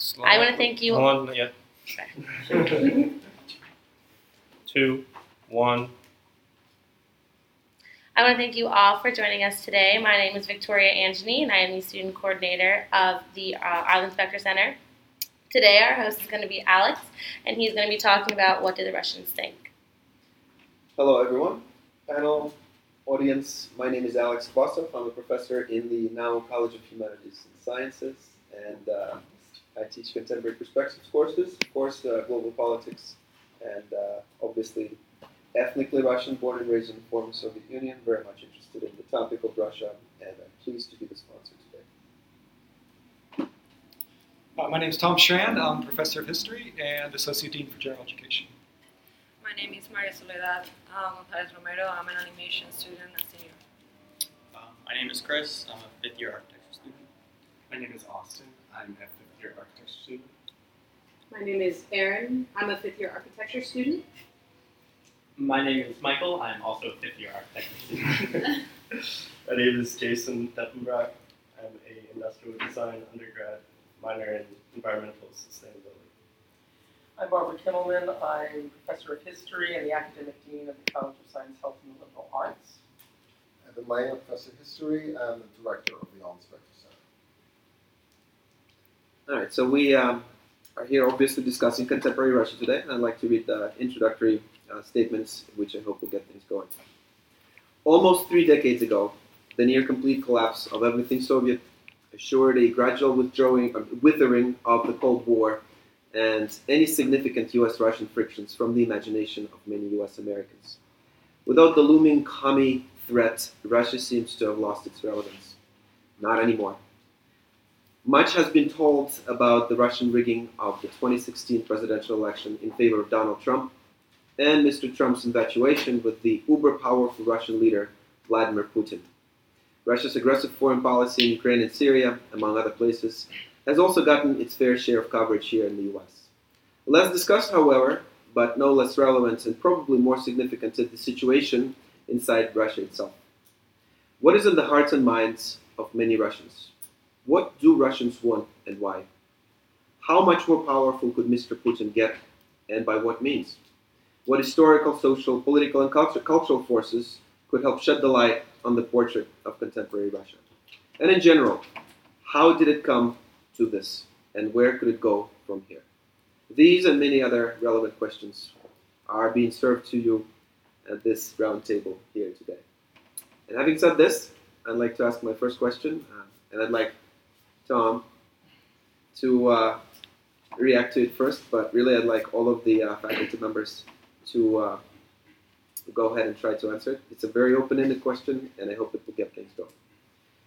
Slow. I want to thank you. Hold on, not yet. Two, one. I want to thank you all for joining us today. My name is Victoria Angeny, and I am the student coordinator of the uh, Arlen Specter Center. Today, our host is going to be Alex, and he's going to be talking about what do the Russians think. Hello, everyone. Panel, audience, my name is Alex Kvasov. I'm a professor in the now College of Humanities and Sciences, and uh, I teach contemporary perspectives courses, of course, uh, global politics, and uh, obviously ethnically Russian, born and raised in the former Soviet Union, very much interested in the topic of Russia, and I'm pleased to be the sponsor today. Uh, my name is Tom Strand. I'm professor of history and associate dean for general education. My name is Maria Soledad Gonzalez Romero. I'm an animation student at senior. Um, my name is Chris. I'm a fifth year architecture student. My name is Austin. I'm a fifth year architecture student. My name is Erin. I'm a fifth year architecture student. My name is Michael. I'm also a fifth year architecture student. My name is Jason Deppenbrock. I'm a industrial design undergrad, minor in environmental sustainability. I'm Barbara Kimmelman. I'm professor of history and the academic dean of the College of Science, Health, and the Liberal Arts. And I am a Miami professor of history and the director of the Arlen Specter Center. All right, so we um, are here obviously discussing contemporary Russia today, I'd like to read the introductory uh, statements, which I hope will get things going. Almost three decades ago, the near complete collapse of everything Soviet assured a gradual withdrawing, uh, withering of the Cold War and any significant US Russian frictions from the imagination of many US Americans. Without the looming commie threat, Russia seems to have lost its relevance. Not anymore. Much has been told about the Russian rigging of the 2016 presidential election in favor of Donald Trump and Mr. Trump's infatuation with the uber powerful Russian leader, Vladimir Putin. Russia's aggressive foreign policy in Ukraine and Syria, among other places, has also gotten its fair share of coverage here in the US. Less discussed, however, but no less relevant and probably more significant is the situation inside Russia itself. What is in the hearts and minds of many Russians? What do Russians want and why? How much more powerful could Mr. Putin get and by what means? What historical, social, political, and cultural forces could help shed the light on the portrait of contemporary Russia? And in general, how did it come to this and where could it go from here? These and many other relevant questions are being served to you at this roundtable here today. And having said this, I'd like to ask my first question, uh, and I'd like Tom to uh, react to it first, but really I'd like all of the uh, faculty members to, uh, go ahead and try to answer it. It's a very open-ended question, and I hope it will get things going.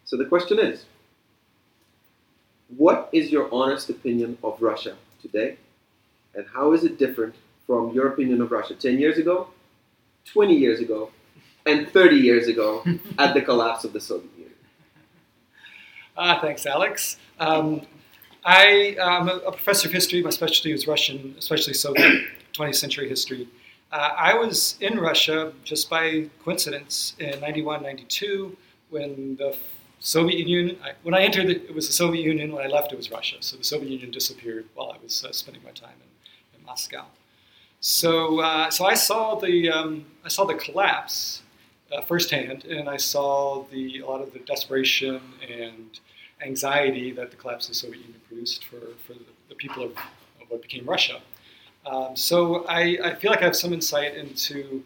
So the question is, what is your honest opinion of Russia today, and how is it different from your opinion of Russia 10 years ago, 20 years ago, and 30 years ago at the collapse of the Soviet Union? Ah, thanks, Alex. Um, I am a, professor of history. My specialty is Russian, especially Soviet 20th century history. Uh, I was in Russia just by coincidence in 91, 92 when the Soviet Union, I, when I entered, it, it was the Soviet Union. When I left, it was Russia. So the Soviet Union disappeared while I was uh, spending my time in, in Moscow. So, uh, so I saw the, um, I saw the collapse uh, firsthand, and I saw the, a lot of the desperation and anxiety that the collapse of the Soviet Union produced for, for the, people of, of, what became Russia. Um, so I, I, feel like I have some insight into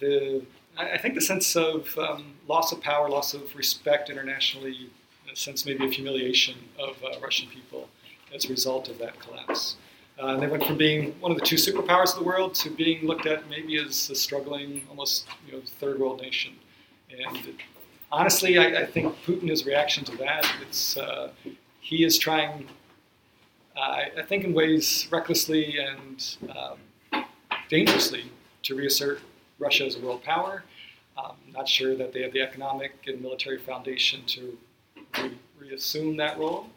the, I think the sense of um, loss of power, loss of respect internationally, a sense maybe of humiliation of uh, Russian people as a result of that collapse. Uh, they went from being one of the two superpowers of the world to being looked at maybe as a struggling, almost you know, third world nation. And honestly, I, I think Putin is a reaction to that. It's uh, he is trying, uh, I think, in ways recklessly and um, dangerously to reassert Russia as a world power. Um, not sure that they have the economic and military foundation to re- reassume that role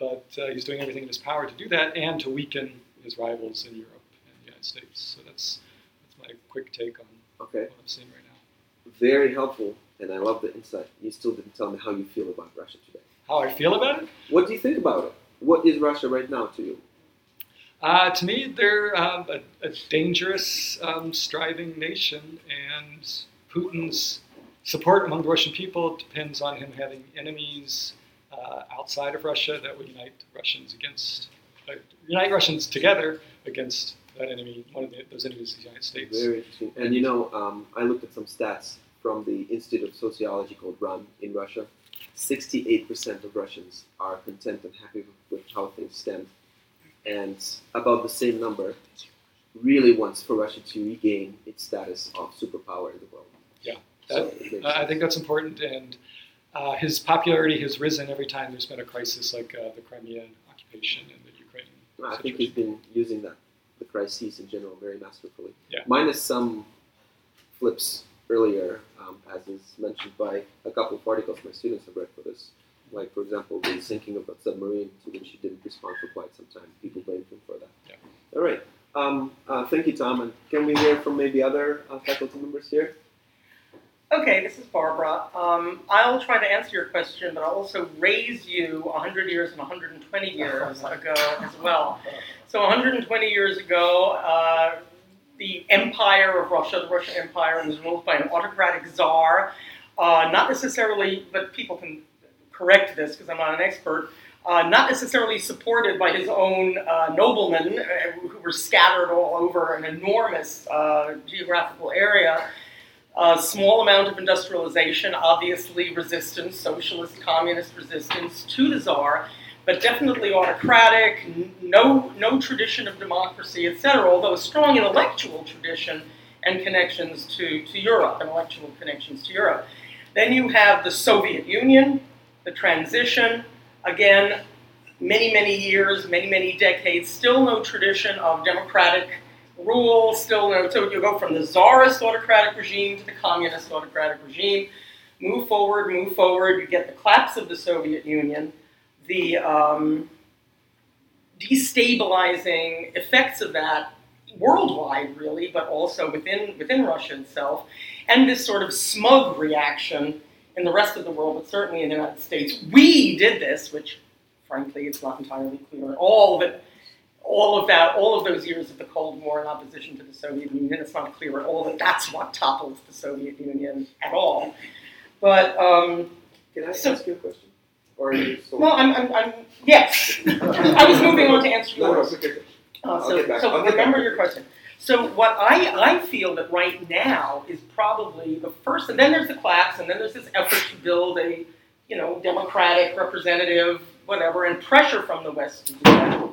but uh, he's doing everything in his power to do that and to weaken his rivals in Europe and the United States. So that's that's my quick take on okay. what I'm seeing right now. Very helpful, and I love the insight. You still didn't tell me how you feel about Russia today. How I feel about it? What do you think about it? what is Russia right now to you? Uh, to me, they're um, a, a dangerous, um, striving nation, and Putin's support among the Russian people depends on him having enemies uh, outside of Russia that would unite Russians against, uh, unite Russians together against that enemy. One of the, those enemies is the United States. Very interesting. And you know, um, I looked at some stats from the Institute of Sociology called RAN in Russia. 68% of Russians are content and happy with how things stand. And about the same number really wants for Russia to regain its status of superpower in the world. Yeah, that, Uh, I think that's important, and uh, his popularity has risen every time there's been a crisis like uh, the Crimean occupation and the Ukraine. I think he's been using that, the crises in general, very masterfully. Yeah. Minus some flips earlier, um, as is mentioned by a couple of articles my students have read for this. Like, for example, the sinking of a submarine to which he didn't respond for quite some time. People blamed him for that. Yeah. All right. Um, uh, thank you, Tom. And can we hear from maybe other uh, faculty members here? Okay, this is Barbara. Um, I'll try to answer your question, but I'll also raise you 100 years and 120 years ago as well. So 120 years ago, uh, the empire of Russia, the Russian Empire, was ruled by an autocratic czar. Uh, not necessarily, but people can correct this because I'm not an expert. Uh, not necessarily supported by his own uh, noblemen uh, who were scattered all over an enormous uh, geographical area. A small amount of industrialization, obviously resistance, socialist, communist resistance to the czar, but definitely autocratic, no, no tradition of democracy, etc., although a strong intellectual tradition and connections to, to Europe, intellectual connections to Europe. Then you have the Soviet Union, the transition, again, many, many years, many, many decades, still no tradition of democratic rule, still so you go from the czarist autocratic regime to the communist autocratic regime, move forward, move forward, you get the collapse of the Soviet Union, the um, destabilizing effects of that worldwide, really, but also within, within Russia itself, and this sort of smug reaction in the rest of the world, but certainly in the United States. We did this, which frankly it's not entirely clear. All of it, all of that, all of those years of the Cold War in opposition to the Soviet Union, it's not clear at all that that's what toppled the Soviet Union at all. But um, Can I So- ask you a question? Or are you well, I'm, I'm, I'm yes. I was moving on to answer No, no, yours. okay. Uh, so, so remember your question. So what I, I feel that right now is probably the first, and then there's the collapse, and then there's this effort to build a, you know, democratic, representative, whatever, and pressure from the West to do that.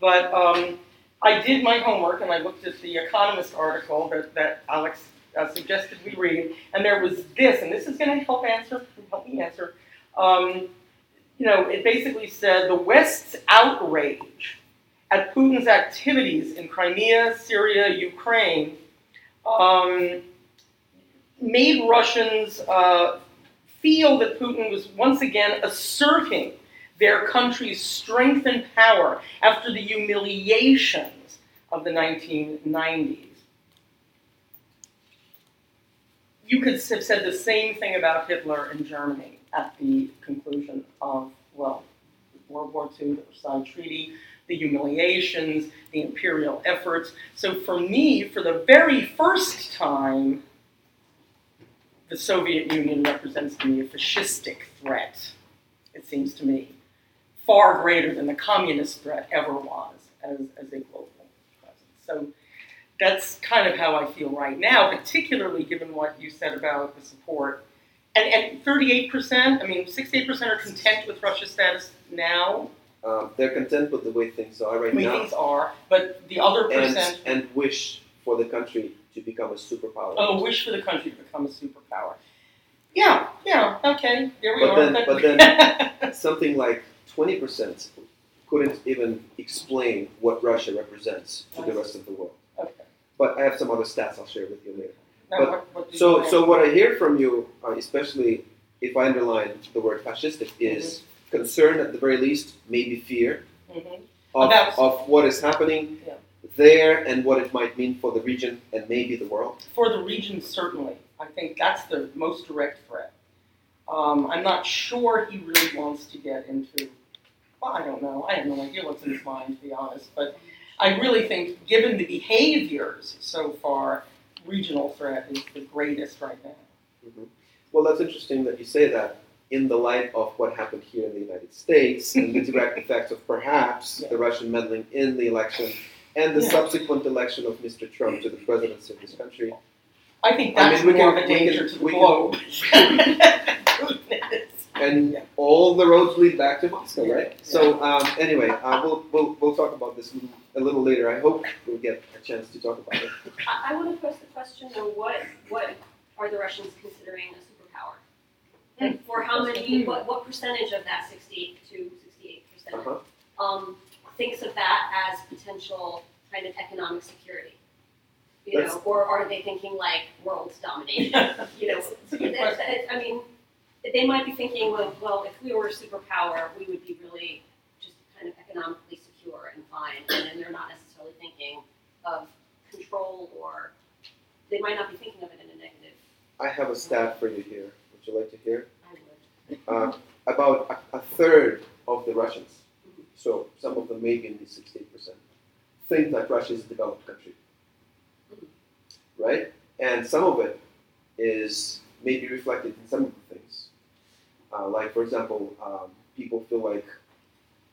But um, I did my homework, and I looked at the Economist article that, that Alex uh, suggested we read, and there was this, and this is going to help answer, help me answer. Um, you know, it basically said the West's outrage at Putin's activities in Crimea, Syria, Ukraine, um, made Russians uh, feel that Putin was once again asserting their country's strength and power after the humiliations of the 1990s. You could have said the same thing about Hitler in Germany at the conclusion of, well, World War II, the Versailles Treaty, the humiliations, the imperial efforts. So for me, for the very first time, the Soviet Union represents to me a fascistic threat, it seems to me, far greater than the communist threat ever was as, as a global presence. So that's kind of how I feel right now, particularly given what you said about the support. And, and 38%, I mean, 68% are content with Russia's status now, Um, they're content with the way things are right I mean, now. things are, but the other and, percent, and wish for the country to become a superpower. oh, wish for the country to become a superpower. Yeah, yeah, okay, there we But are. then- but then- Something like 20% couldn't even explain what Russia represents to the rest of the world. okay. But I have some other stats I'll share with you later. Now, But- what, what So, so what I hear from you, uh, especially if I underline the word fascistic, is concern at the very least, maybe fear Mhm. of, About- of what is happening Yeah. there and what it might mean for the region and maybe the world. For the region, certainly. I think that's the most direct threat. Um, I'm not sure he really wants to get into well, I don't know. I have no idea what's in his mind, to be honest. But I really think, given the behaviors so far, regional threat is the greatest right now. Mm-hmm. Well, that's interesting that you say that in the light of what happened here in the United States and the direct effects of perhaps Yeah. the Russian meddling in the election and the Yeah. subsequent election of Mr. Trump to the presidency of this country. I think I that's mean, more can- of a we can- to the globe. Goodness. And Yeah. all the roads lead back to Moscow, Yeah. right? So um, anyway, uh, we'll, we'll, we'll talk about this a little later. I hope we'll get a chance to talk about it. I, I want to pose the question though, what, what are the Russians considering a superpower? Like for how many, what, what percentage of that sixty to sixty-eight percent, Uh-huh. um, thinks of that as potential kind of economic security? You know, or are they thinking like world domination? You know, It's a good it's- question. it's- I mean, they might be thinking, well, well, if we were a superpower, we would be really just kind of economically secure and fine, and then they're not necessarily thinking of control or they might not be thinking of it in a negative. I have a stat for you here. Would you like to hear? I would. uh, about a, a third of the Russians, so some of them maybe in the 68%, think that Russia is a developed country. Right? And some of it is maybe reflected in some of the things. Uh, like, for example, um, people feel like,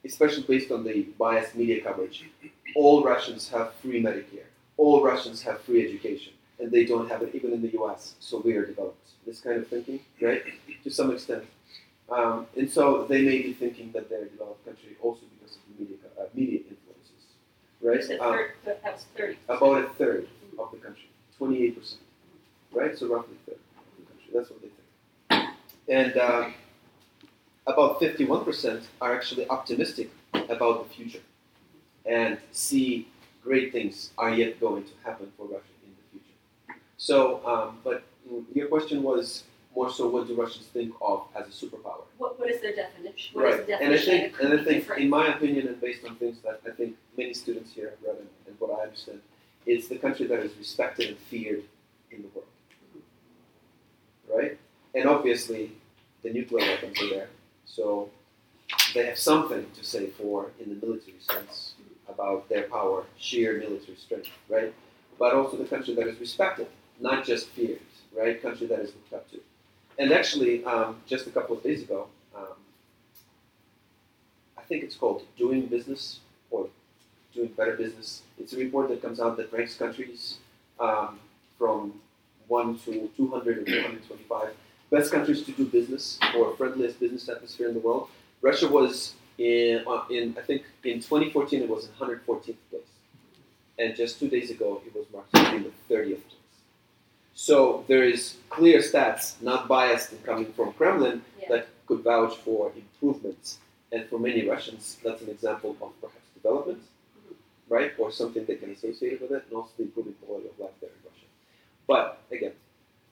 especially based on the biased media coverage, all Russians have free Medicare, all Russians have free education, and they don't have it even in the US, so we are developed. This kind of thinking, right? To some extent. Um, and so they may be thinking that they're a developed country also because of the media, uh, media influences, right? Um, thir- that that was thirty. about a third of the country, 28%, right? So roughly a third of the country. That's what they think. And uh, about 51% are actually optimistic about the future and see great things are yet going to happen for Russia in the future. So, um, but your question was more so what do Russians think of as a superpower? What, what is their definition? What is Right, the and I think, and I think, different. in my opinion, and based on things that I think many students here have read and, and what I understand, it's the country that is respected and feared in the world. Right? And obviously, the nuclear weapons are there, so they have something to say for in the military sense about their power, sheer military strength, right? But also the country that is respected, not just feared, right? Country that is looked up to. And actually, um, just a couple of days ago, um, I think it's called Doing Business or Doing Better Business. It's a report that comes out that ranks countries um, from 1 to 200 and 225 best countries to do business or friendliest business atmosphere in the world. Russia was in, uh, in I think in 2014 it was in 114th place, and just two days ago it was marked in the 30th place. So there is clear stats, not biased and coming from Kremlin, Yeah. that could vouch for improvements. And for many Russians, that's an example of perhaps development, right, or something they can associate with it, and also the improving quality of life there in Russia. But again,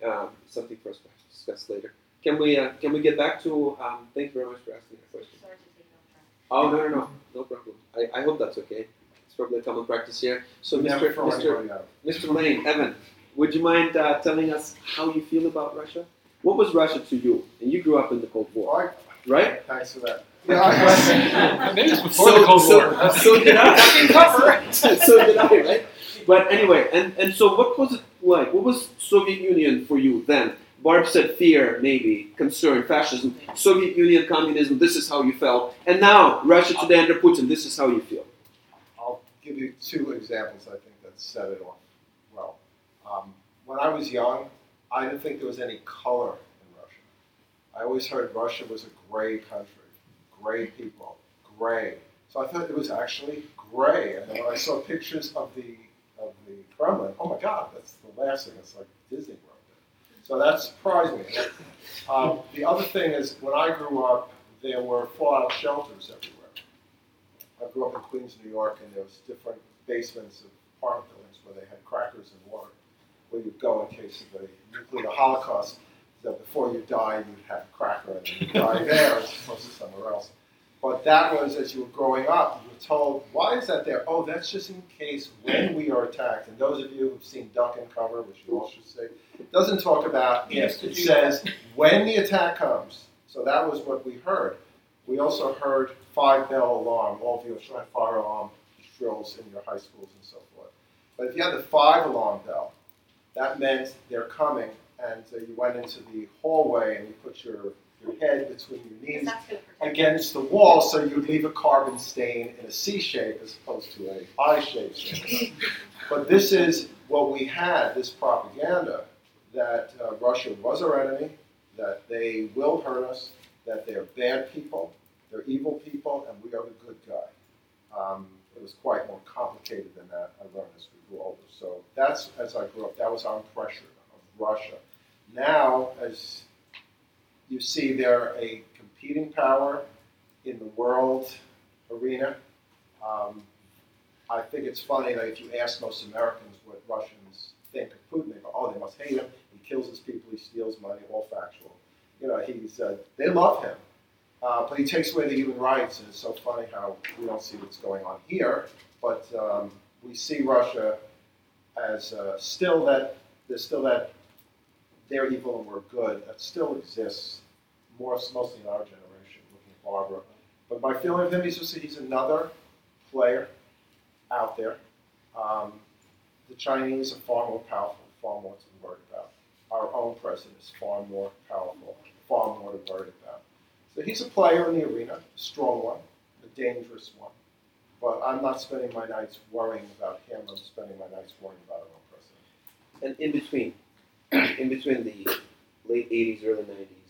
um, something for us to discuss later. Can we uh, can we get back to? Um, thank you very much for asking that question. Sorry to take it off track. Oh no no no no problem. I, I hope that's okay. It's probably a common practice here. So Never Mr. Mr. Mr. Lane, Evan, would you mind uh, telling us how you feel about Russia? What was Russia to you? And you grew up in the Cold War, All right, right? thanks for that. Yeah, I- Maybe it's before the Cold so, War. So did I. Duck and cover. so did I, right? But anyway, and, and so what was it like? What was Soviet Union for you then? Barb said fear, maybe, concern, fascism, Soviet Union, communism, this is how you felt. And now, Russia today under Putin, this is how you feel. I'll give you two examples I think that set it off well. Um, when I was young, I didn't think there was any color in Russia. I always heard Russia was a gray country, gray people, gray. So I thought it was actually gray. And then when I saw pictures of the Kremlin, oh my God, that's the last thing. It's like Disney World. So that surprised me. Um, the other thing is, when I grew up, there were fallout shelters everywhere. I grew up in Queens, New York, and there was different basements of apartment buildings where they had crackers and water, where you'd go in case of a nuclear holocaust. That before you die, you'd have a cracker and then you'd die there as opposed to somewhere else. But that was as you were growing up, you were told, why is that there? Oh, that's just in case when we are attacked. And those of you who've seen Duck and Cover, which you all should see, doesn't talk about Yes, if. It says when the attack comes. So that was what we heard. We also heard five bell alarm. All of you have tried fire alarm drills in your high schools and so forth. But if you had the five alarm bell, that meant they're coming, and uh, you went into the hallway and you put your, your head between your knees that's gonna protect. against the wall so you'd leave a carbon stain in a C shape as opposed to a I shape. but this is what we had this propaganda that uh, Russia was our enemy, that they will hurt us, that they're bad people, they're evil people, and we are the good guy. Um, it was quite more complicated than that, I learned as we grew older. So that's, as I grew up, that was our impression of Russia. Now, as you see, they're a competing power in the world arena. Um, I think it's funny that if you ask most Americans what Russians think of Putin, they go, "Oh, they must hate him. He kills his people. He steals money. All factual." You know, he's uh, they love him, uh, but he takes away the human rights, and it's so funny how we don't see what's going on here, but um, we see Russia as uh, still that there's still that they're evil and we're good that still exists more mostly in our generation, looking at Barbara. But my feeling of him, he's just he's another player out there. Um, the Chinese are far more powerful, far more to worried about. Our own president is far more powerful, far more to worried about. So he's a player in the arena, a strong one, a dangerous one. But I'm not spending my nights worrying about him. I'm spending my nights worrying about our own president. And in between, in between the late 80s, early 90s,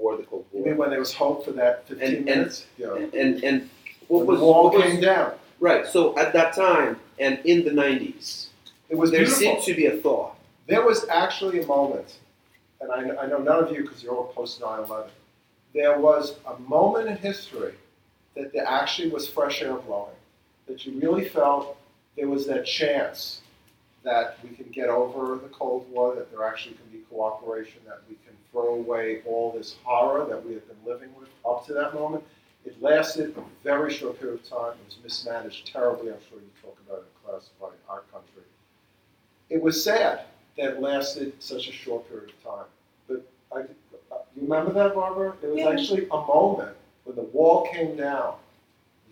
or the Cold You mean when there was hope for that 15 And- and- minutes? yeah. And, and, and what was, the wall what was- came down. Right, so at that time and in the 90s, It was there beautiful. seemed to be a thaw. There was actually a moment, and I, I know none of you because you're all post 9 11. There was a moment in history that there actually was fresh air blowing, that you really felt there was that chance that we can get over the Cold War, that there actually can be cooperation, that we can throw away all this horror that we have been living with up to that moment. It lasted a very short period of time. It was mismanaged terribly. I'm sure you talk about it in class by our country. It was sad that it lasted such a short period of time. But I, you remember that, Barbara? It was Yeah. actually a moment when the wall came down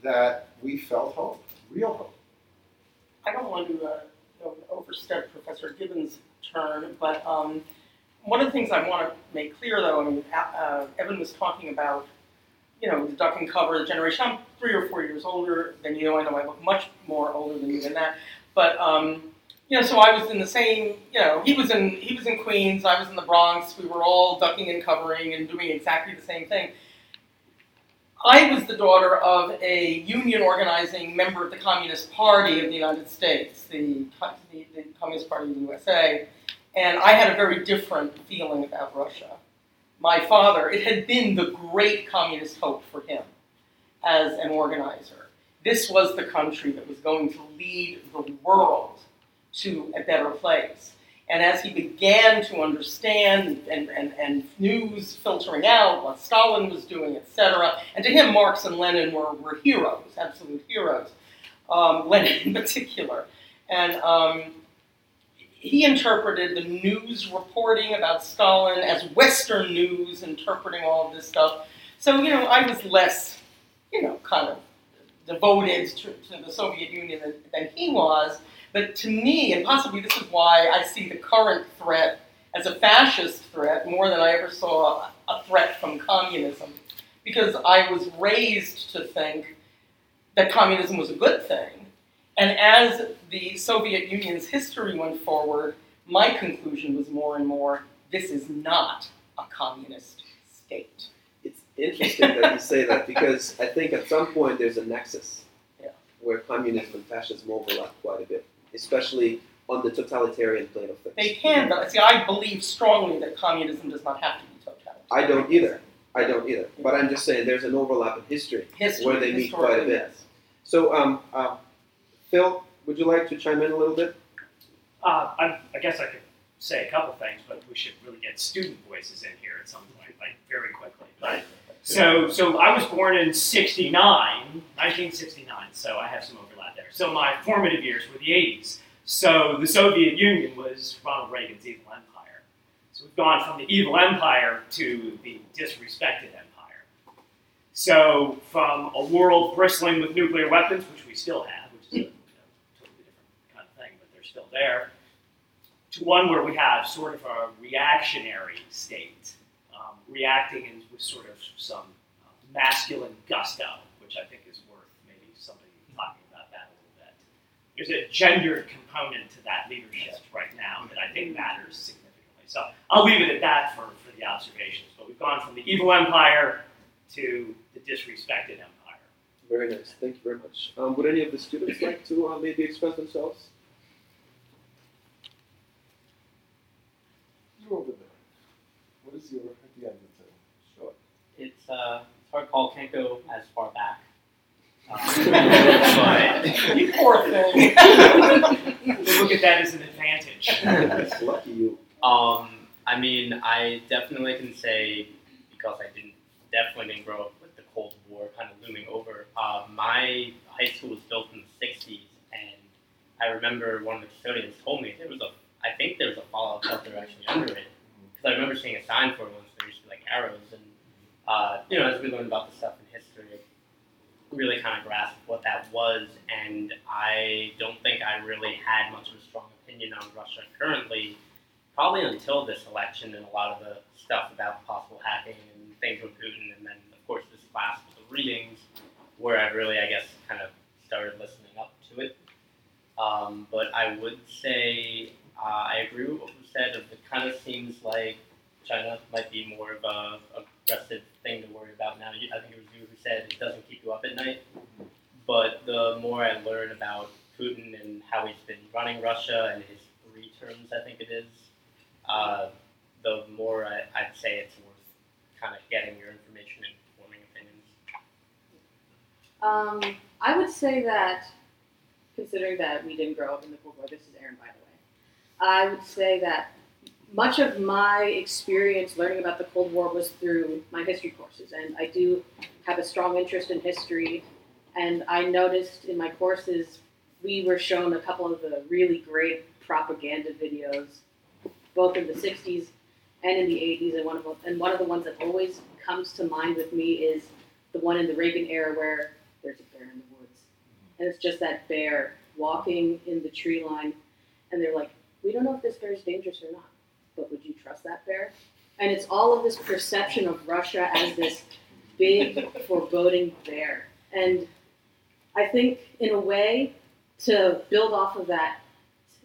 that we felt hope, real hope. I don't want to uh, overstep Professor Gibbons' turn, but um, one of the things I want to make clear, though, I mean, uh, Evan was talking about, you know, the duck and cover, the generation. I'm three or four years older than you. I know I look much more older than you than that, but um, you know, so I was in the same. You know, he was in he was in Queens, I was in the Bronx. We were all ducking and covering and doing exactly the same thing. I was the daughter of a union organizing member of the Communist Party of the United States, the, the, the Communist Party of the USA, and I had a very different feeling about Russia. My father, it had been the great communist hope for him as an organizer. This was the country that was going to lead the world to a better place. And as he began to understand and, and, and news filtering out what Stalin was doing, etc., and to him, Marx and Lenin were, were heroes, absolute heroes, um, Lenin in particular. And um, he interpreted the news reporting about Stalin as Western news, interpreting all of this stuff. So, you know, I was less, you know, kind of devoted to, to the Soviet Union than, than he was. But to me, and possibly this is why I see the current threat as a fascist threat more than I ever saw a threat from communism, because I was raised to think that communism was a good thing. And as the Soviet Union's history went forward, my conclusion was more and more this is not a communist state. It's interesting that you say that because I think at some point there's a nexus Yeah. where communism and fascism overlap quite a bit, especially on the totalitarian plane of things. They can, but see, I believe strongly that communism does not have to be totalitarian. I don't either. I don't either. But I'm just saying there's an overlap in history, History, where they meet quite a bit. yes. So, um, uh, Phil, would you like to chime in a little bit? Uh, I, I guess I could say a couple things, but we should really get student voices in here at some point, like very quickly. But so, so I was born in '69, 1969, so I have some overlap there. So my formative years were the '80s. So the Soviet Union was Ronald Reagan's evil empire. So we've gone from the evil empire to the disrespected empire. So, from a world bristling with nuclear weapons, which we still have, which is a you know, totally different kind of thing, but they're there, to one where we have sort of a reactionary state, um, reacting in, with sort of some uh, masculine gusto, which I think is worth maybe somebody talking about that a little bit. There's a gendered component to that leadership right now that I think matters significantly. So I'll leave it at that for, for the observations. But we've gone from the evil empire to the disrespected empire. Very nice. Thank you very much. Um, would any of the students like to uh, maybe express themselves? You over there. What is your at the end of the table? Sure. It's uh, it's hard call. Can't go as far back. Um, but You poor thing. Look at that as an advantage. Lucky you. Um, I mean, I definitely can say because I didn't definitely didn't grow up with the Cold War kind of looming over. Uh, my high school was built in the '60s, and I remember one of the custodians told me there was a I think there was a fallout shelter actually under it because I remember seeing a sign for it once. There used to be like arrows, and uh, you know, as we learned about the stuff in history, really kind of grasped what that was, and I don't think I really had much of a strong opinion on Russia currently probably until this election and a lot of the stuff about possible hacking and things with Putin, and then of course this class with the readings, where I really, I guess, kind of started listening up to it. Um, but I would say uh, I agree with what was said. It kind of seems like China might be more of a thing to worry about now. I think it was you who said it doesn't keep you up at night. But the more I learn about Putin and how he's been running Russia and his three terms, I think it is, uh, the more I, I'd say it's worth kind of getting your information and forming opinions. Um, I would say that, considering that we didn't grow up in the Cold War, this is Aaron, by the way. I would say that much of my experience learning about the Cold War was through my history courses, and I do have a strong interest in history. And I noticed in my courses we were shown a couple of the really great propaganda videos, both in the '60s and in the '80s. And one of and one of the ones that always comes to mind with me is the one in the Reagan era where there's a bear in the woods, and it's just that bear walking in the tree line, and they're like, "We don't know if this bear is dangerous or not, but would you trust that bear?" And it's all of this perception of Russia as this big, foreboding bear, and I think, in a way, to build off of that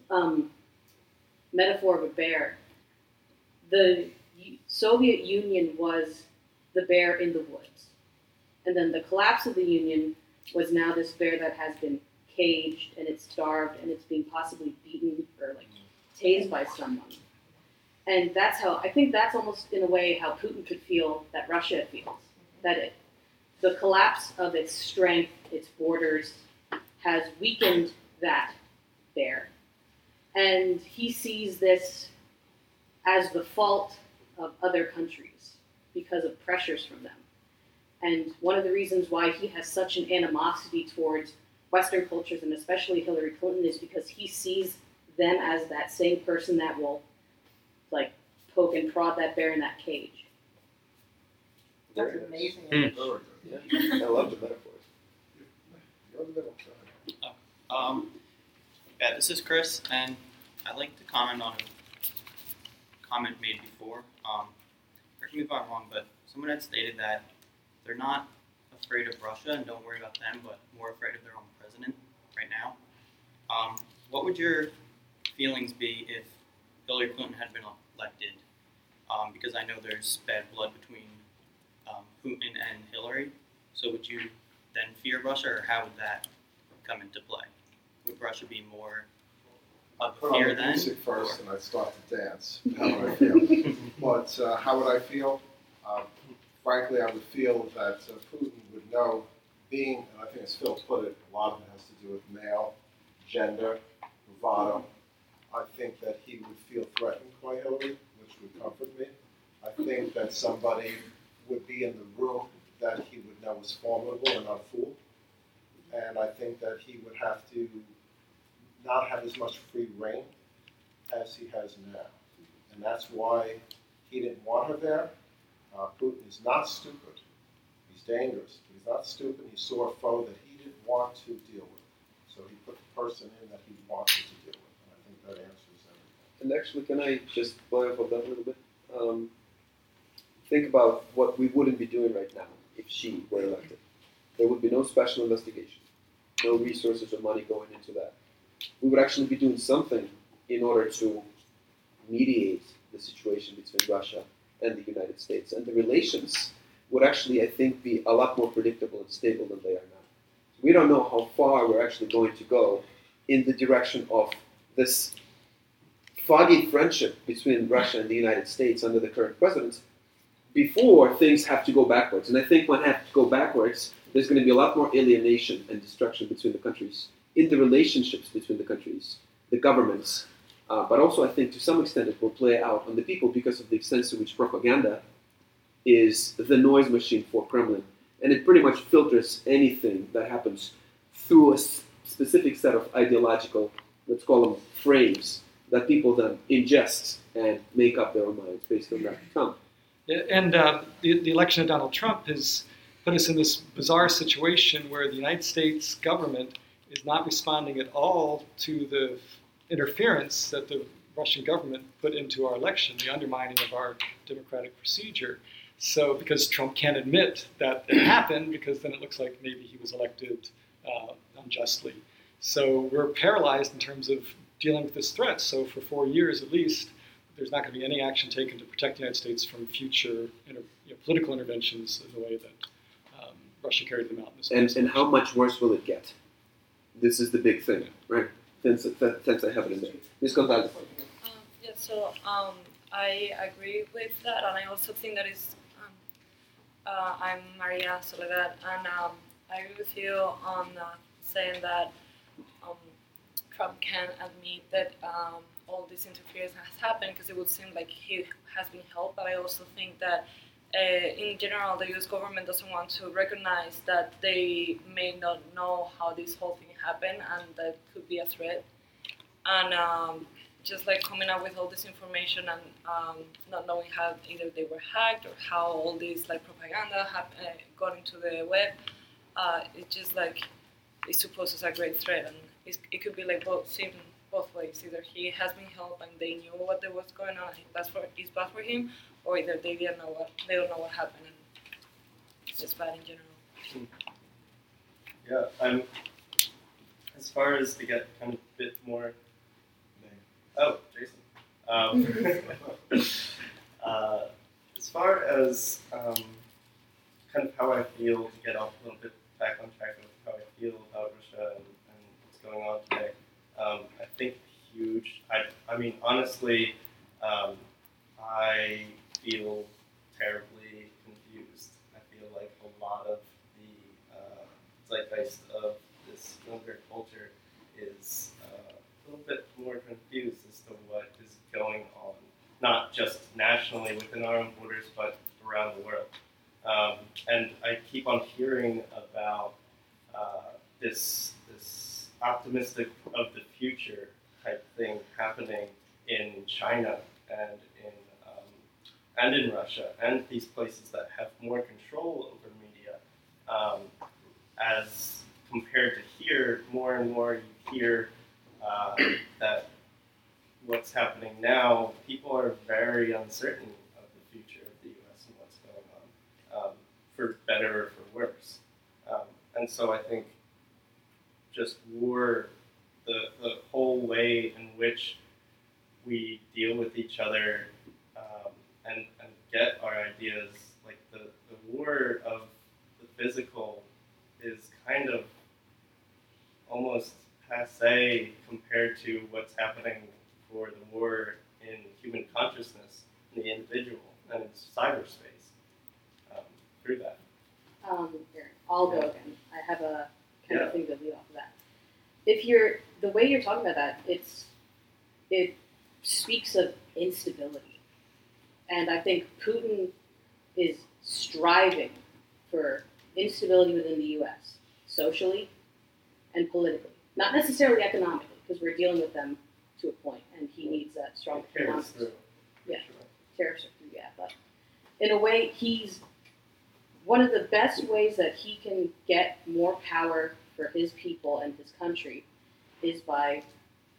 um, metaphor of a bear, the Soviet Union was the bear in the woods. And then the collapse of the Union was now this bear that has been caged and it's starved and it's being possibly beaten or like tased by someone. And that's how I think that's almost in a way how Putin could feel that Russia feels. That it the collapse of its strength, its borders, has weakened that bear. And he sees this as the fault of other countries because of pressures from them. And one of the reasons why he has such an animosity towards Western cultures and especially Hillary Clinton is because he sees them as that same person that will like poke and prod that bear in that cage. That's amazing. Very good. Yeah. I love the metaphors. You're in the middle. Go ahead. Um, yeah, this is Chris, and I'd like to comment on a comment made before. Um, correct me if I'm wrong, but someone had stated that they're not afraid of Russia and don't worry about them, but more afraid of their own president right now. Um, what would your feelings be if Hillary Clinton had been elected? Um, because I know there's bad blood between um, Putin and Hillary. So would you then fear Russia, or how would that come into play? Would Russia be more of a Put on fear the then? music first, or- and I'd start to dance. How would I feel? but uh, how would I feel? Uh, frankly, I would feel that uh, Putin would know, being, and I think as Phil put it, a lot of it has to do with male, gender, bravado. I think that he would feel threatened which would comfort me. I think that somebody would be in the room that he would know was formidable and not fool. And I think that he would have to not have as much free reign as he has now. And that's why he didn't want her there. Uh, Putin is not stupid. He's dangerous. He's not stupid. He saw a foe that he didn't want to deal with. So he put the person in that he wanted to deal with. And I think that answers everything. And actually, can I just play off of that a little bit? Um, think about what we wouldn't be doing right now if she were elected. There would be no special investigation, no resources or money going into that. We would actually be doing something in order to mediate the situation between Russia and the United States. And the relations would actually, I think, be a lot more predictable and stable than they are now. We don't know how far we're actually going to go in the direction of this foggy friendship between Russia and the United States under the current president before things have to go backwards. And I think when have to go backwards, there's going to be a lot more alienation and destruction between the countries, in the relationships between the countries, the governments. Uh, but also, I think to some extent it will play out on the people because of the extent to which propaganda is the noise machine for Kremlin. And it pretty much filters anything that happens through a specific set of ideological, let's call them frames, that people then ingest and make up their own minds based on that. Yeah, And uh, the, the election of Donald Trump has put us in this bizarre situation where the United States government is not responding at all to the interference that the Russian government put into our election, the undermining of our democratic procedure. So, because Trump can't admit that it happened, because then it looks like maybe he was elected uh, unjustly. So, we're paralyzed in terms of dealing with this threat. So, for four years at least, there's not going to be any action taken to protect the United States from future inter, you know, political interventions in the way that um, Russia carried them out. In this And, and how much worse will it get? This is the big thing, right? Since, since I have it in there. Ms. Gonzalez. Um, yeah, so um, I agree with that, and I also think that is. Um, uh, I'm Maria Soledad, and um, I agree with you on uh, saying that um, Trump can admit that um, all this interference has happened because it would seem like he has been helped, but I also think that. Uh, in general, the U.S. government doesn't want to recognize that they may not know how this whole thing happened, and that could be a threat. And um, just like coming up with all this information and um, not knowing how either they were hacked or how all this like propaganda have, uh, got into the web, uh, it's just like it supposes a great threat, and it's, it could be like both seen both ways. Either he has been helped and they knew what there was going on, and that's for it's bad for him, or either they didn't know what they don't know what happened, and it's just bad in general. Yeah, I'm. As far as to get kind of a bit more. Oh, Jason. Um, uh, as far as um, kind of how I feel to get off a little bit back on track of how I feel about Russia and, and what's going on today, um, I think huge. I, I mean, honestly, um, I feel terribly confused. I feel like a lot of the uh, zeitgeist of this younger culture is uh, a little bit more confused as to what is going on, not just nationally within our own borders, but around the world. Um, and I keep on hearing about uh, this this optimistic of the future type thing happening in China and in um, and in Russia and these places that have more control over media. Um, as compared to here, more and more you hear uh, that what's happening now, people are very uncertain of the future of the U.S. and what's going on, um, for better or for worse. Um, and so I think just war, the, the whole way in which we deal with each other um, and, and get our ideas, like the, the war of the physical is kind of almost passe compared to what's happening for the war in human consciousness, in the individual, and in cyberspace um, through that. Um, here, I'll go again. I have a Yeah. of thing to lead off of that. If you're the way you're talking about that, it's it speaks of instability, and I think Putin is striving for instability within the U.S. socially and politically, not necessarily economically, because we're dealing with them to a point, and he needs that strong Carries economic through. yeah, tariffs are through, yeah. But in a way, he's one of the best ways that he can get more power for his people and his country is by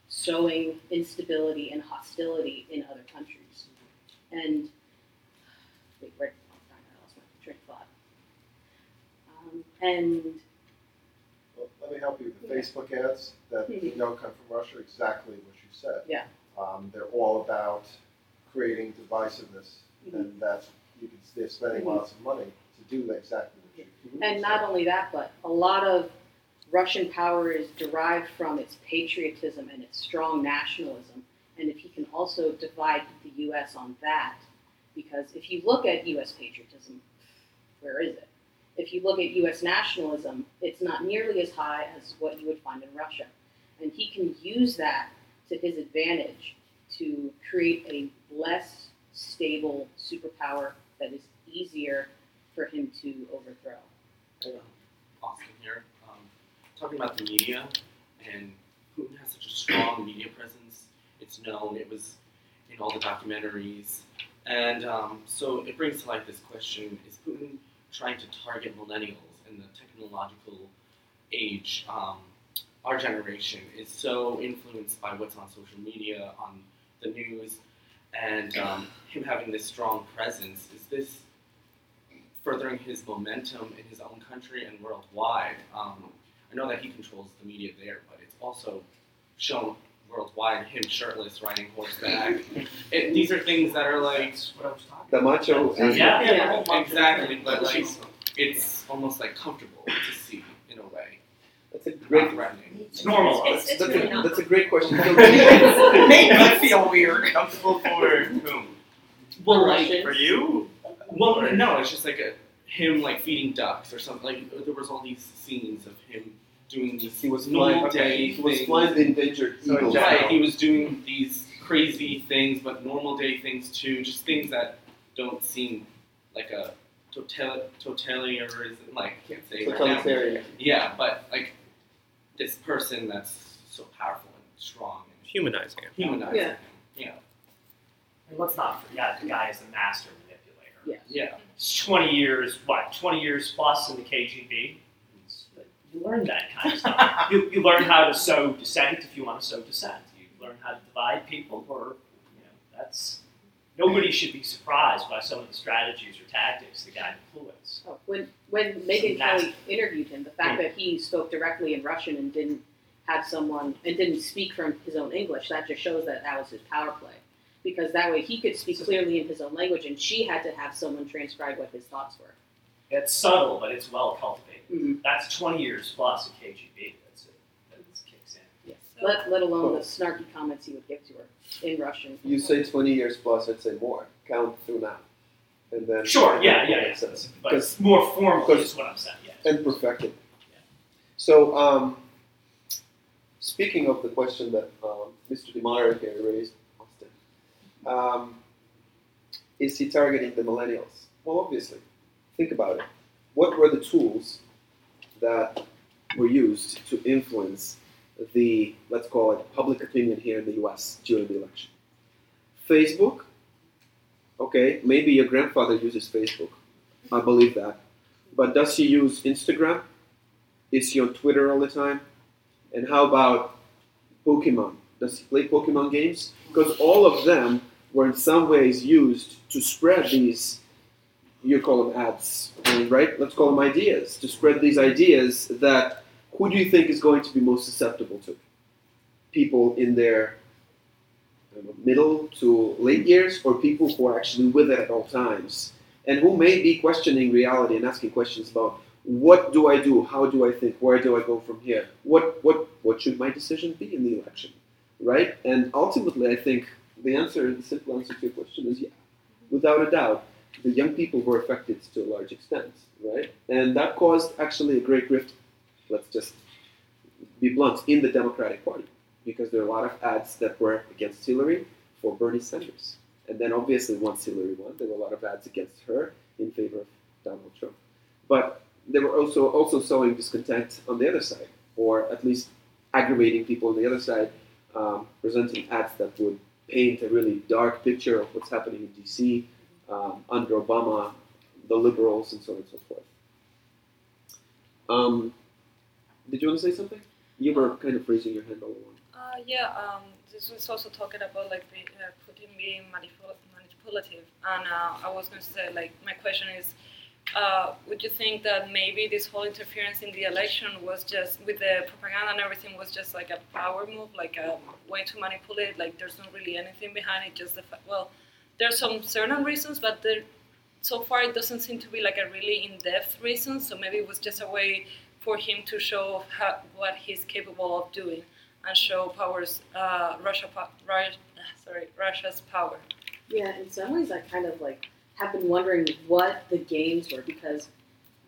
sowing instability and hostility in other countries. And wait, I lost my train of thought. Um, and Well, let me help you. The Yeah. Facebook ads that Mhm. know come from Russia, exactly what you said. Yeah. Um, they're all about creating divisiveness, Mhm. and that's you can, they're spending Mhm. lots of money to do exactly what you And not only that, but a lot of Russian power is derived from its patriotism and its strong nationalism. And if he can also divide the U.S. on that, because if you look at U.S. patriotism, where is it? If you look at U.S. nationalism, it's not nearly as high as what you would find in Russia. And he can use that to his advantage to create a less stable superpower that is easier for him to overthrow. Um, Austin here. Talking about the media, and Putin has such a strong media presence. It's known. It was in all the documentaries, and um, so it brings to light this question: Is Putin trying to target millennials in the technological age? Um, our generation is so influenced by what's on social media, on the news, and um, him having this strong presence. Is this furthering his momentum in his own country and worldwide. Um, I know that he controls the media there, but it's also shown worldwide him shirtless riding horseback. it, these are things that are like what was talking The macho. about. and- Yeah, Yeah. exactly, but like it's almost like comfortable to see in a way, That's a great. not threatening. It's normal. It's- it's that's, really a, that's a great question. It made me feel weird. Comfortable for whom? Well, like- For you? Well, no, it's just like a, him like feeding ducks or something. Like there was all these scenes of him doing these he was normal flying. day He was things. flying the endangered eagle. general- Right, he was doing these crazy things, but normal day things too. Just things that don't seem like a total totalitarianism. Like I can't say it right. Totalitarian. Yeah, but like this person that's so powerful and strong and Humanizing it. humanizing Yeah. him. Yeah, And let's not forget the guy is a master manipulator. Yes. yeah. It's 20 years, what, 20 years plus in the KGB. It's- You learn that kind of stuff. you, you learn how to sow dissent if you want to sow dissent. You learn how to divide people, or, you know, that's. Nobody should be surprised by some of the strategies or tactics the guy employs. Oh, when when Megyn That's- Kelly interviewed him, the fact hmm. that he spoke directly in Russian and didn't have someone and didn't speak from his own English, that just shows that that was his power play. Because that way he could speak clearly in his own language, and she had to have someone transcribe what his thoughts were. It's subtle, but it's well cultivated. Mhm. That's 20 years plus in KGB. That's it. That kicks in. Yes. Let, let alone the snarky comments he would give to her in Russian. You say 20 years plus, I'd say more. Count through now. And then. Sure, yeah, that yeah, makes yeah. sense. But 'Cause- more formal because- is what I'm saying. Yeah. and perfected. So, um, speaking of the question that um, Mr. DeMaio here raised, Austin, um, is he targeting the millennials? Well, obviously. Think about it. What were the tools that were used to influence the, let's call it, public opinion here in the US during the election? Facebook. Okay, maybe your grandfather uses Facebook. I believe that. But does he use Instagram? Is he on Twitter all the time? And how about Pokemon? Does he play Pokemon games? Because all of them were in some ways used to spread these, you call them ads, right? Let's call them ideas, to spread these ideas that who do you think is going to be most susceptible to? People in their know, middle to late years or people who are actually with it at all times? and who may be questioning reality and asking questions about what do I do, how do I think, where do I go from here, what what what should my decision be in the election, right? And ultimately, I think the answer, the simple answer to your question is yeah, without a doubt, the young people were affected to a large extent, right? And that caused actually a great rift. Let's just be blunt in the Democratic Party because there are a lot of ads that were against Hillary for Bernie Sanders. And then obviously once Hillary won, there were a lot of ads against her in favor of Donald Trump. But they were also also sowing discontent on the other side, or at least aggravating people on the other side, um, presenting ads that would paint a really dark picture of what's happening in D.C. Um, under Obama. the liberals, and so on and so forth. Um, did you want to say something? You were kind of raising your hand all along. Uh, yeah, um, this was also talking about like uh, Putin being manipul- manipulative, and uh, I was going to say like my question is, uh, would you think that maybe this whole interference in the election was just with the propaganda and everything was just like a power move, like a way to manipulate? Like there's not really anything behind it, just the fact. Well, there's some certain reasons, but there, so far it doesn't seem to be like a really in-depth reason. So maybe it was just a way for him to show how, what he's capable of doing and show powers uh, Russia, sorry, Russia's power. Yeah, in some ways, I kind of like have been wondering what the games were because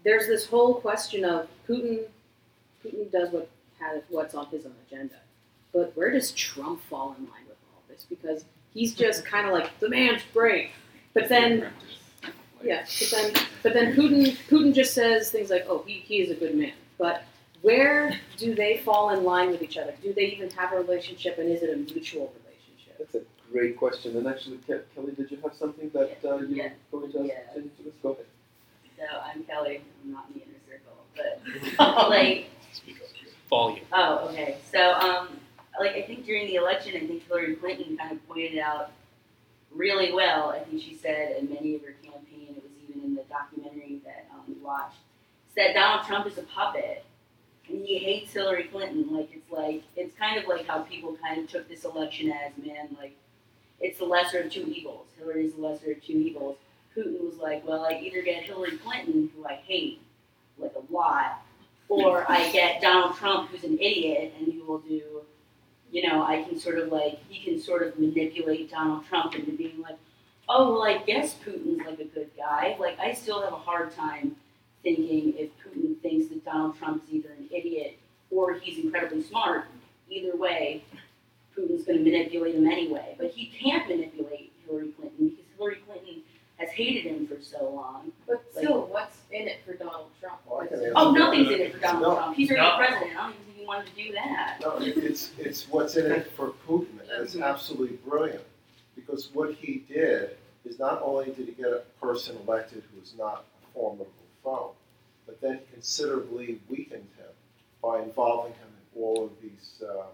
there's this whole question of Putin. Putin does what has what's on his own agenda, but where does Trump fall in line with all this? Because he's just kind of like the man's great, but then yeah, but then but then Putin Putin just says things like, oh, he, he is a good man, but where do they fall in line with each other? Do they even have a relationship, and is it a mutual relationship? That's a great question. And actually, Ke- Kelly, did you have something that uh, you Yeah. were going to ask Yeah. this? Go ahead. So I'm Kelly. I'm not in the inner circle, but like, Volume. oh, okay. So um, like I think during the election, I think Hillary Clinton kind of pointed out really well. I think she said in many of her campaign, it was even in the documentary that um, we watched, said Donald Trump is a puppet. And he hates Hillary Clinton. Like it's like it's kind of like how people kind of took this election as man, like it's the lesser of two evils. Hillary's the lesser of two evils. Putin was like, well, I either get Hillary Clinton, who I hate, like a lot, or I get Donald Trump, who's an idiot and who will do, you know, I can sort of like, he can sort of manipulate Donald Trump into being like, oh, well, I guess Putin's like a good guy. Like, I still have a hard time thinking if Putin thinks that Donald Trump's either an idiot or he's incredibly smart. Either way, Putin's going to manipulate him anyway. But he can't manipulate Hillary Clinton because Hillary Clinton has hated him for so long. But still, what's in it for Donald Trump? Oh, nothing's in it for Donald No. Trump. He's already No. president. I don't even think he wanted to do that. No, it's, it's what's in it for Putin, and it's absolutely brilliant. Because what he did is not only did he get a person elected who is not a formidable foe, but then considerably weakened him by involving him in all of these um,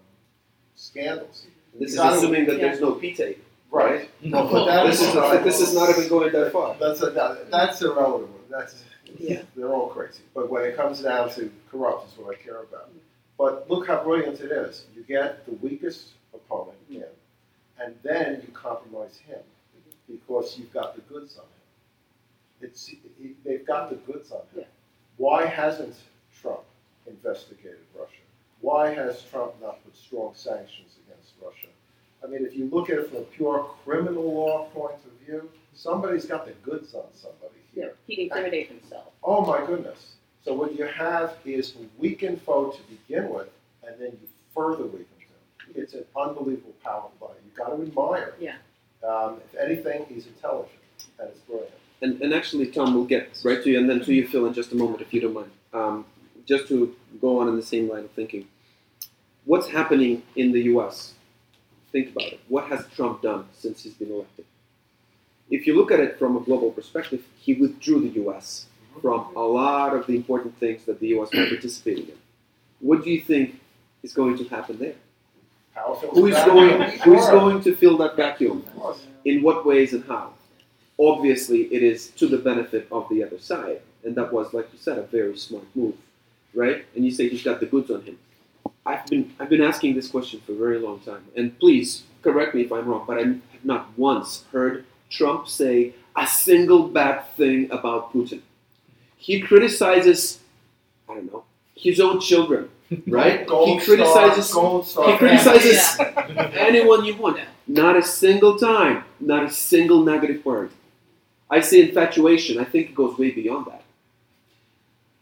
scandals. This is Not- assuming that there's no P tape. Right. No, but that this is not, this is not even going that far. That's a, that- that's irrelevant. That's Yeah. they're all crazy. But when it comes down to corrupt, is what I care about. But look how brilliant it is. You get the weakest opponent in, and then you compromise him because you've got the goods on him. It's he, they've got the goods on him. Why hasn't Trump investigated Russia? Why has Trump not put strong sanctions against Russia? I mean, if you look at it from a pure criminal law point of view, somebody's got the goods on somebody Yeah, here. he can intimidate himself. Oh my goodness. So what you have is a weakened foe to begin with, and then you further weaken him. It's an unbelievable power play. You've got to admire. Yeah. Um, if anything, he's intelligent, and it's brilliant. And, and actually, Tom, we'll get right to you, and then to you, Phil, in just a moment, if you don't mind. Um, just to go on in the same line of thinking. What's happening in the U.S.? Think about it. What has Trump done since he's been elected? If you look at it from a global perspective, he withdrew the U.S. from a lot of the important things that the U.S. was participating in. What do you think is going to happen there? Who is going? Who is going to fill that vacuum? In what ways and how? Obviously, it is to the benefit of the other side, and that was, like you said, a very smart move, right? And you say he's got the goods on him. I've been I've been asking this question for a very long time, and please correct me if I'm wrong, but I have not once heard Trump say a single bad thing about Putin. He criticizes, I don't know, his own children, right? Gold he criticizes star, gold star he criticizes family. anyone you want. Not a single time, not a single negative word. I say infatuation. I think it goes way beyond that.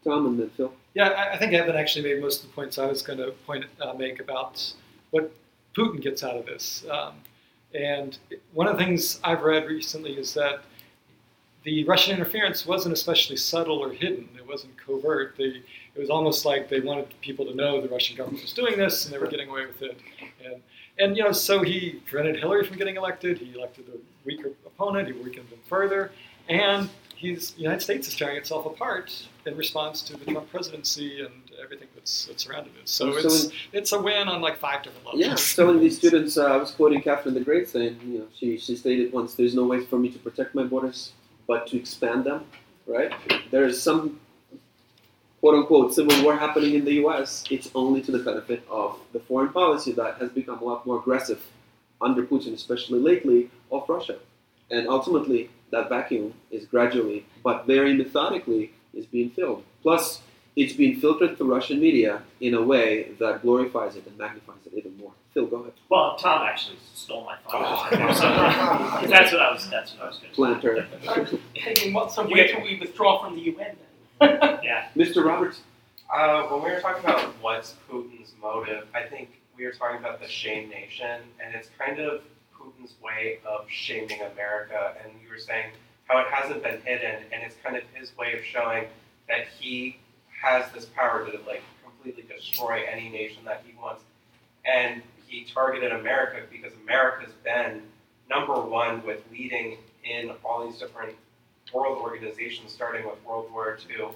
Tom and then Phil. Yeah, I, I think Evan actually made most of the points I was going to point uh, make about what Putin gets out of this. Um, and one of the things I've read recently is that the Russian interference wasn't especially subtle or hidden. It wasn't covert. They, it was almost like they wanted people to know the Russian government was doing this, and they were getting away with it. And and you know, so he prevented Hillary from getting elected. He elected a weaker opponent. He weakened them further, and he's the United States is tearing itself apart in response to the Trump presidency and everything that's, that's surrounded it. So, So it's in- it's a win on like five different levels. Yeah, telling these students, uh, I was quoting Catherine the Great saying, you know, she, she stated once, there's no way for me to protect my borders but to expand them, right? There is some quote unquote civil war happening in the US. It's only to the benefit of the foreign policy that has become a lot more aggressive under Putin, especially lately, of Russia. And ultimately, that vacuum is gradually, but very methodically, is being filled. Plus, it's being filtered through Russian media in a way that glorifies it and magnifies it even more. Phil, go ahead. Well, Tom actually stole my Oh. that's what I was. That's what I was going to Planter. Thinking, what, so You wait get- till we withdraw from the UN then. Yeah. Mr. Roberts? Uh, when we were talking about what's Putin's motive, I think we were talking about the shame nation, and it's kind of Putin's way of shaming America. And you were saying how it hasn't been hidden, and it's kind of his way of showing that he has this power to like completely destroy any nation that he wants. And targeted America because America's been number one with leading in all these different world organizations, starting with World War II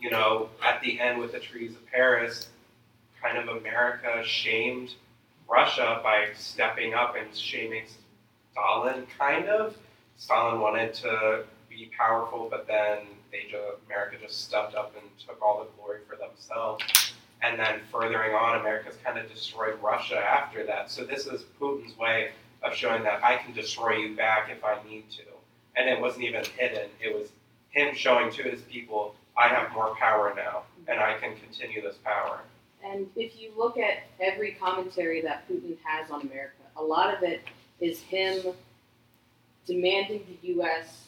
you know, at the end with the treaties of Paris, kind of America shamed Russia by stepping up and shaming Stalin, kind of. Stalin wanted to be powerful, but then they just, America just stepped up and took all the glory for themselves. And then furthering on, America's kind of destroyed Russia after that. So this is Putin's way of showing that I can destroy you back if I need to. And it wasn't even hidden. It was him showing to his people, I have more power now, and I can continue this power. And if you look at every commentary that Putin has on America, a lot of it is him demanding the U.S.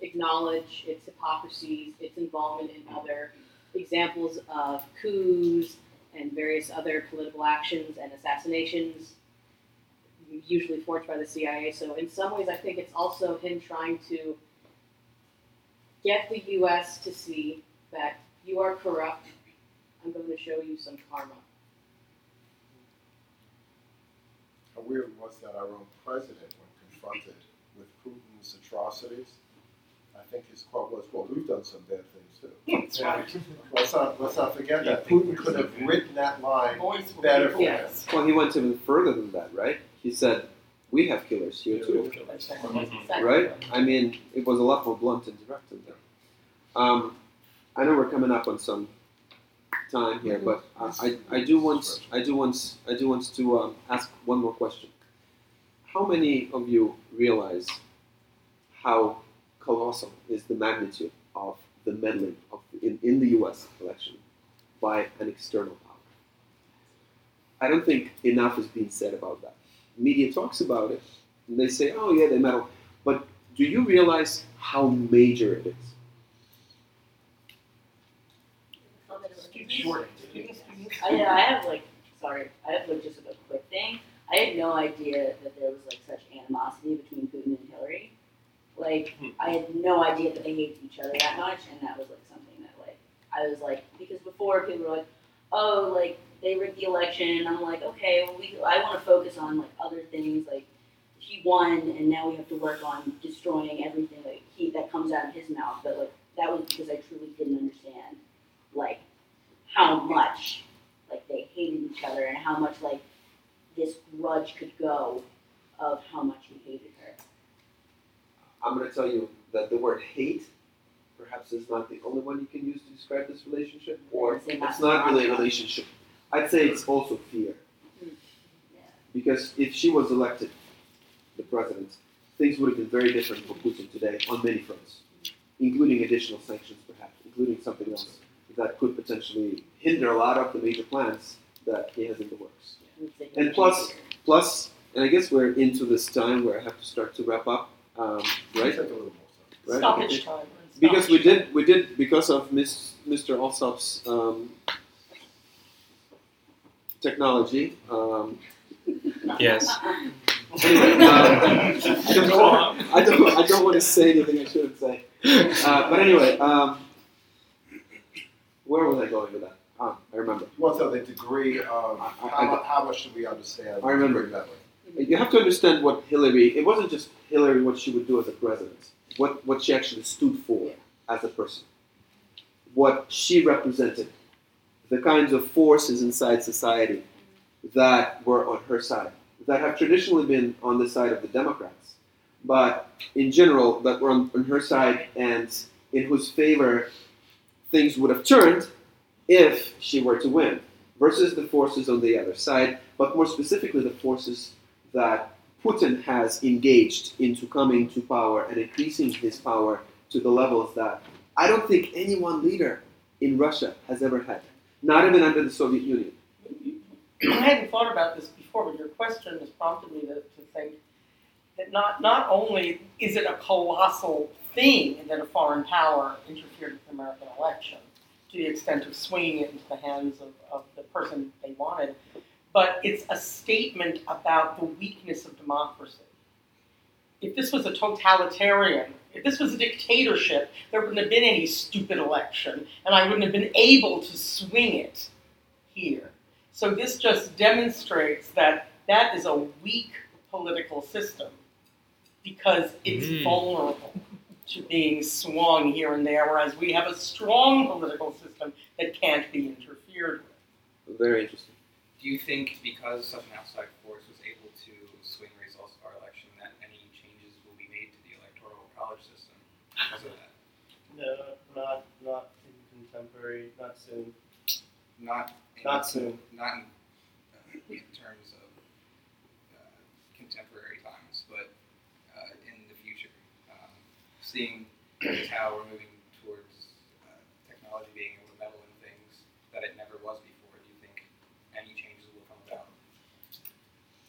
acknowledge its hypocrisies, its involvement in other examples of coups and various other political actions and assassinations, usually forged by the CIA. So, in some ways, I think it's also him trying to get the U.S. to see that you are corrupt. I'm going to show you some karma. How weird was that our own president, when confronted with Putin's atrocities, think his quote was, "Well, we've done some bad things too." That's right. Let's not let's not forget that Putin could have written that line better for him. Yes. Well, he went even further than that, right? He said, "We have killers here too." Right? I mean, it was a lot more blunt and direct than that. Um, I know we're coming up on some time here, but I, I, I do want I do want I do want to um, ask one more question. How many of you realize how colossal is the magnitude of the meddling of in, in the U.S. election by an external power? I don't think enough is being said about that. Media talks about it, and they say, "Oh yeah, they meddle," but do you realize how major it is? Short. I, know, I have like, sorry, I have like just a quick thing. I had no idea that there was like such animosity between Putin and Hillary. Like, hmm. I had no idea that they hated each other that much, and that was like something that like I was like because before people were like, oh, like they rigged the election, and I'm like, okay, well, we I want to focus on like other things like he won, and now we have to work on destroying everything like he that comes out of his mouth. But like that was because I truly didn't understand like how much like they hated each other and how much like this grudge could go of how much he hated her. I'm going to tell you that the word hate perhaps is not the only one you can use to describe this relationship, or it's not really a relationship. I'd say it's also fear. Because if she was elected the president, things would have been very different for Putin today on many fronts, including additional sanctions, perhaps, including something else that could potentially hinder a lot of the major plans that he has in the works. And plus, plus, and I guess we're into this time where I have to start to wrap up, um, right? Take a little more. Right? Stoppage time. Because we did, we did because of Miss, Mr. Alsop's um, technology. Um, Yes. anyway, um, I don't, I don't, I don't want to say anything I shouldn't say. Uh, but anyway, um, where was I going with that? Ah, I remember. What's the degree of I- I- how, mu- how much do we understand? I remember. that You have to understand what Hillary. It wasn't just Hillary what she would do as a president. What what she actually stood for as a person, what she represented, the kinds of forces inside society that were on her side, that have traditionally been on the side of the Democrats, but in general, that were on, on her side and in whose favor things would have turned if she were to win, versus the forces on the other side, but more specifically, the forces that Putin has engaged into coming to power and increasing his power to the levels that I don't think any one leader in Russia has ever had, not even under the Soviet Union. I hadn't thought about this before, but your question has prompted me to, to think that not, not only is it a colossal thing that a foreign power interfered with the American election to the extent of swinging it into the hands of, of the person they wanted, but it's a statement about the weakness of democracy. If this was a totalitarian, if this was a dictatorship, there wouldn't have been any stupid election, and I wouldn't have been able to swing it here. So this just demonstrates that that is a weak political system because it's Mm. vulnerable to being swung here and there, whereas we have a strong political system that can't be interfered with. Very interesting. Do you think because such an outside force was able to swing results of our election that any changes will be made to the electoral college system because of that? No, not not in contemporary, not soon. Not in, Not soon. Not in, uh, in terms of uh, contemporary times, but uh, in the future. Um, seeing how we're moving towards uh, technology being able to meddle in things that it never was before, do you think any changes will come about?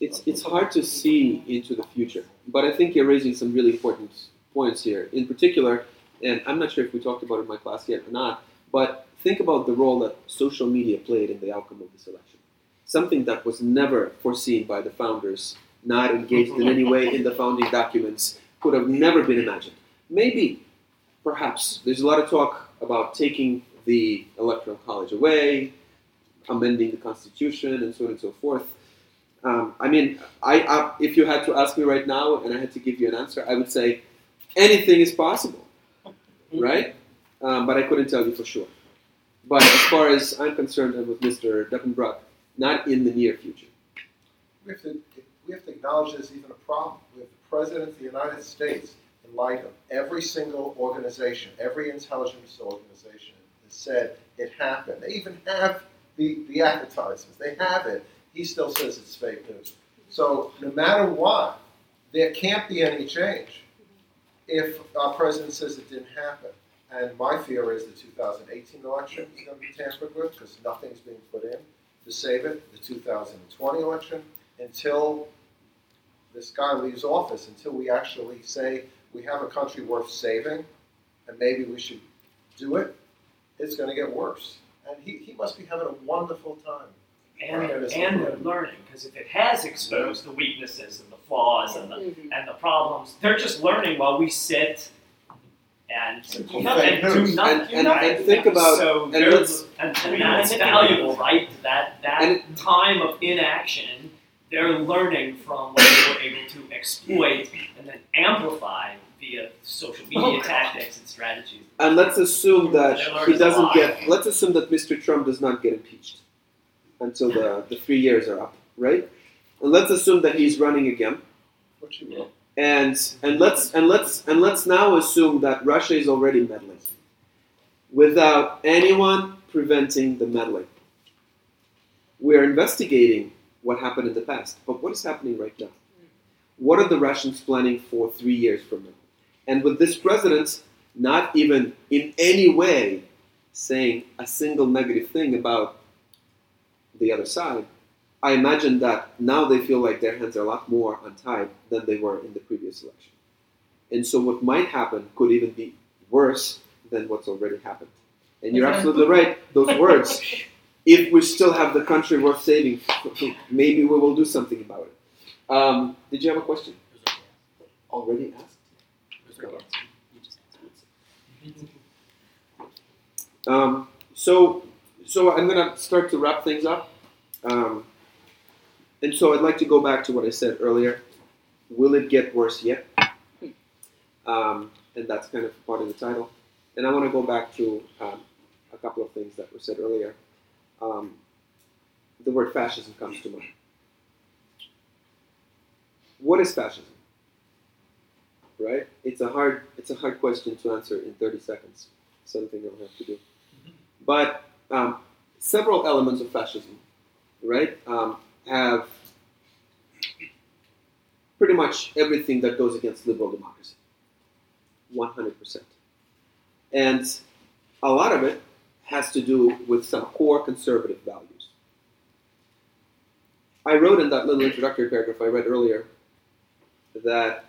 It's, it's hard to see into the future, but I think you're raising some really important points here. In particular, and I'm not sure if we talked about it in my class yet or not, but think about the role that social media played in the outcome of this election. Something that was never foreseen by the founders, not engaged in any way in the founding documents, could have never been imagined. Maybe, perhaps, there's a lot of talk about taking the electoral college away, amending the constitution, and so on and so forth. Um, I mean, I, I, if you had to ask me right now and I had to give you an answer, I would say anything is possible, right? Um, but I couldn't tell you for sure. But as far as I'm concerned, and with Mr. Deppenbrock, not in the near future. We have to, we have to acknowledge there's even a problem. We have the President of the United States, in light of every single organization, every intelligence organization, has said it happened. They even have the, the advertisements. They have it. He still says it's fake news. So no matter what, there can't be any change if our president says it didn't happen. And my fear is the 2018 election is going to be tampered with because nothing's being put in to save it. The 2020 election, until this guy leaves office, until we actually say we have a country worth saving and maybe we should do it, it's going to get worse. And he, he must be having a wonderful time. And they're, and is- they're learning because if it has exposed the weaknesses and the flaws and the mm-hmm. and the problems, they're just learning while we sit and, Well, and do news. nothing. And- and- and think about- so and they're- and, and that's valuable, right? That that And time of inaction, they're learning from what they were able to exploit and then amplify via social media Oh, God. tactics and strategies. And let's assume that he doesn't get, let's assume that Mr. Trump does not get impeached until the, the three years are up, right? And let's assume that he's running again. What you will. And and let's and let's and let's now assume that Russia is already meddling, without anyone preventing the meddling. We're investigating what happened in the past, but what is happening right now? What are the Russians planning for three years from now? And with this president not even in any way saying a single negative thing about the other side, I imagine that now they feel like their hands are a lot more untied than they were in the previous election. And so what might happen could even be worse than what's already happened. And you're absolutely right, those words. If we still have the country worth saving, maybe we will do something about it. Um, did you have a question? Already asked? Um, so, so I'm going to start to wrap things up. Um, and so I'd like to go back to what I said earlier. Will it get worse yet? Um, and that's kind of part of the title. and I want to go back to um, a couple of things that were said earlier. Um, the word fascism comes to mind. What is fascism? Right? It's a hard it's a hard question to answer in 30 seconds. Something I'll have to do. But um, several elements of fascism, right, um, have pretty much everything that goes against liberal democracy. 100%. And a lot of it has to do with some core conservative values. I wrote in that little introductory paragraph I read earlier that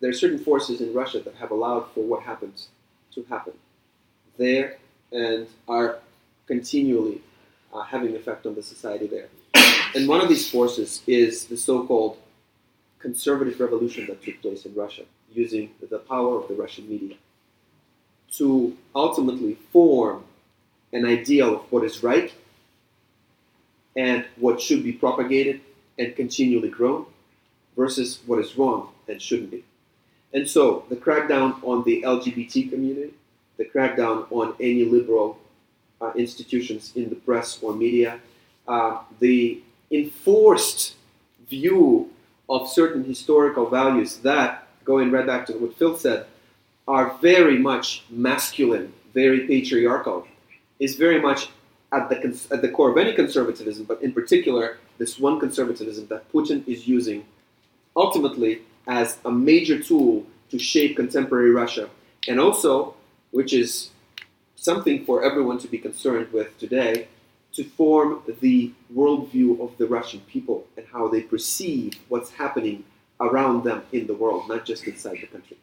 there are certain forces in Russia that have allowed for what happens to happen there and are continually uh, having effect on the society there. And one of these forces is the so-called conservative revolution that took place in Russia, using the power of the Russian media to ultimately form an ideal of what is right and what should be propagated and continually grown versus what is wrong and shouldn't be. And so the crackdown on the LGBT community, the crackdown on any liberal uh, institutions in the press or media, uh, the enforced view of certain historical values that, going right back to what Phil said, are very much masculine, very patriarchal, is very much at the, cons- at the core of any conservatism, but in particular, this one conservatism that Putin is using ultimately as a major tool to shape contemporary Russia. And also, which is something for everyone to be concerned with today, to form the worldview of the Russian people and how they perceive what's happening around them in the world, not just inside the country.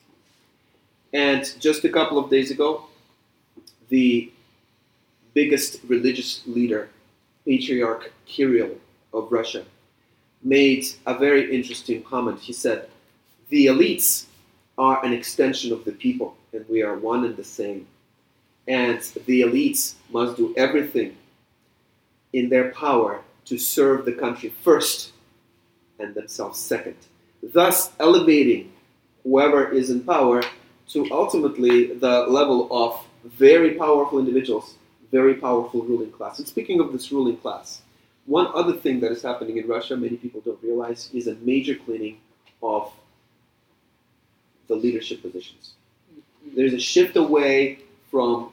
And just a couple of days ago, the biggest religious leader, Patriarch Kirill of Russia, made a very interesting comment. He said, The elites are an extension of the people, and we are one and the same. And the elites must do everything in their power to serve the country first and themselves second, thus elevating whoever is in power to ultimately the level of very powerful individuals, very powerful ruling class. And speaking of this ruling class, one other thing that is happening in Russia, many people don't realize, is a major cleaning of the leadership positions. There's a shift away from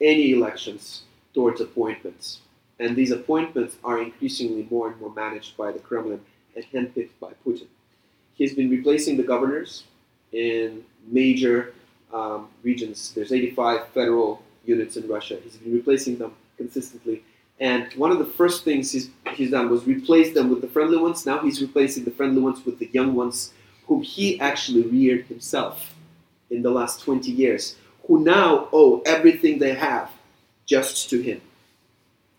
any elections towards appointments. And these appointments are increasingly more and more managed by the Kremlin and handpicked by Putin. He's been replacing the governors in major um, regions. There's 85 federal units in Russia. He's been replacing them consistently. And one of the first things he's, he's done was replace them with the friendly ones. Now he's replacing the friendly ones with the young ones whom he actually reared himself in the last 20 years, who now owe everything they have just to him.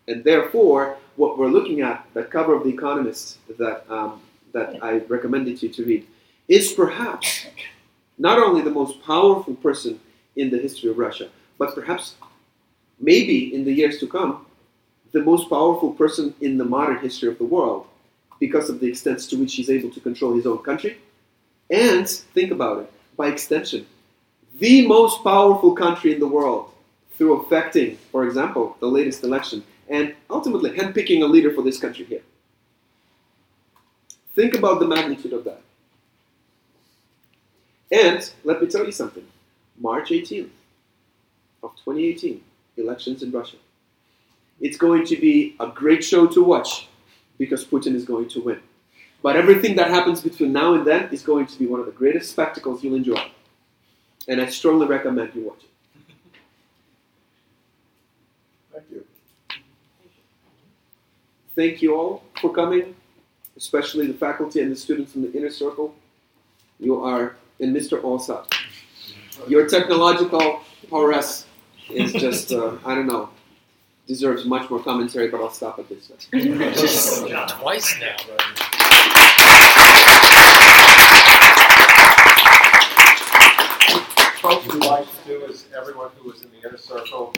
And therefore, what we're looking at, the cover of The Economist that, um, that I recommended you to read, is perhaps not only the most powerful person in the history of Russia, but perhaps, maybe in the years to come, the most powerful person in the modern history of the world because of the extent to which he's able to control his own country. And think about it, by extension, the most powerful country in the world through affecting, for example, the latest election and ultimately handpicking a leader for this country here. Think about the magnitude of that. And let me tell you something March 18th of 2018, elections in Russia. It's going to be a great show to watch because Putin is going to win. But everything that happens between now and then is going to be one of the greatest spectacles you'll enjoy. And I strongly recommend you watch it. Thank you. Thank you all for coming, especially the faculty and the students in the inner circle. You are, and Mr. Olsa, your technological prowess is just, uh, I don't know, deserves much more commentary, but I'll stop at this. Twice now. What we'd like to do is everyone who was in the inner circle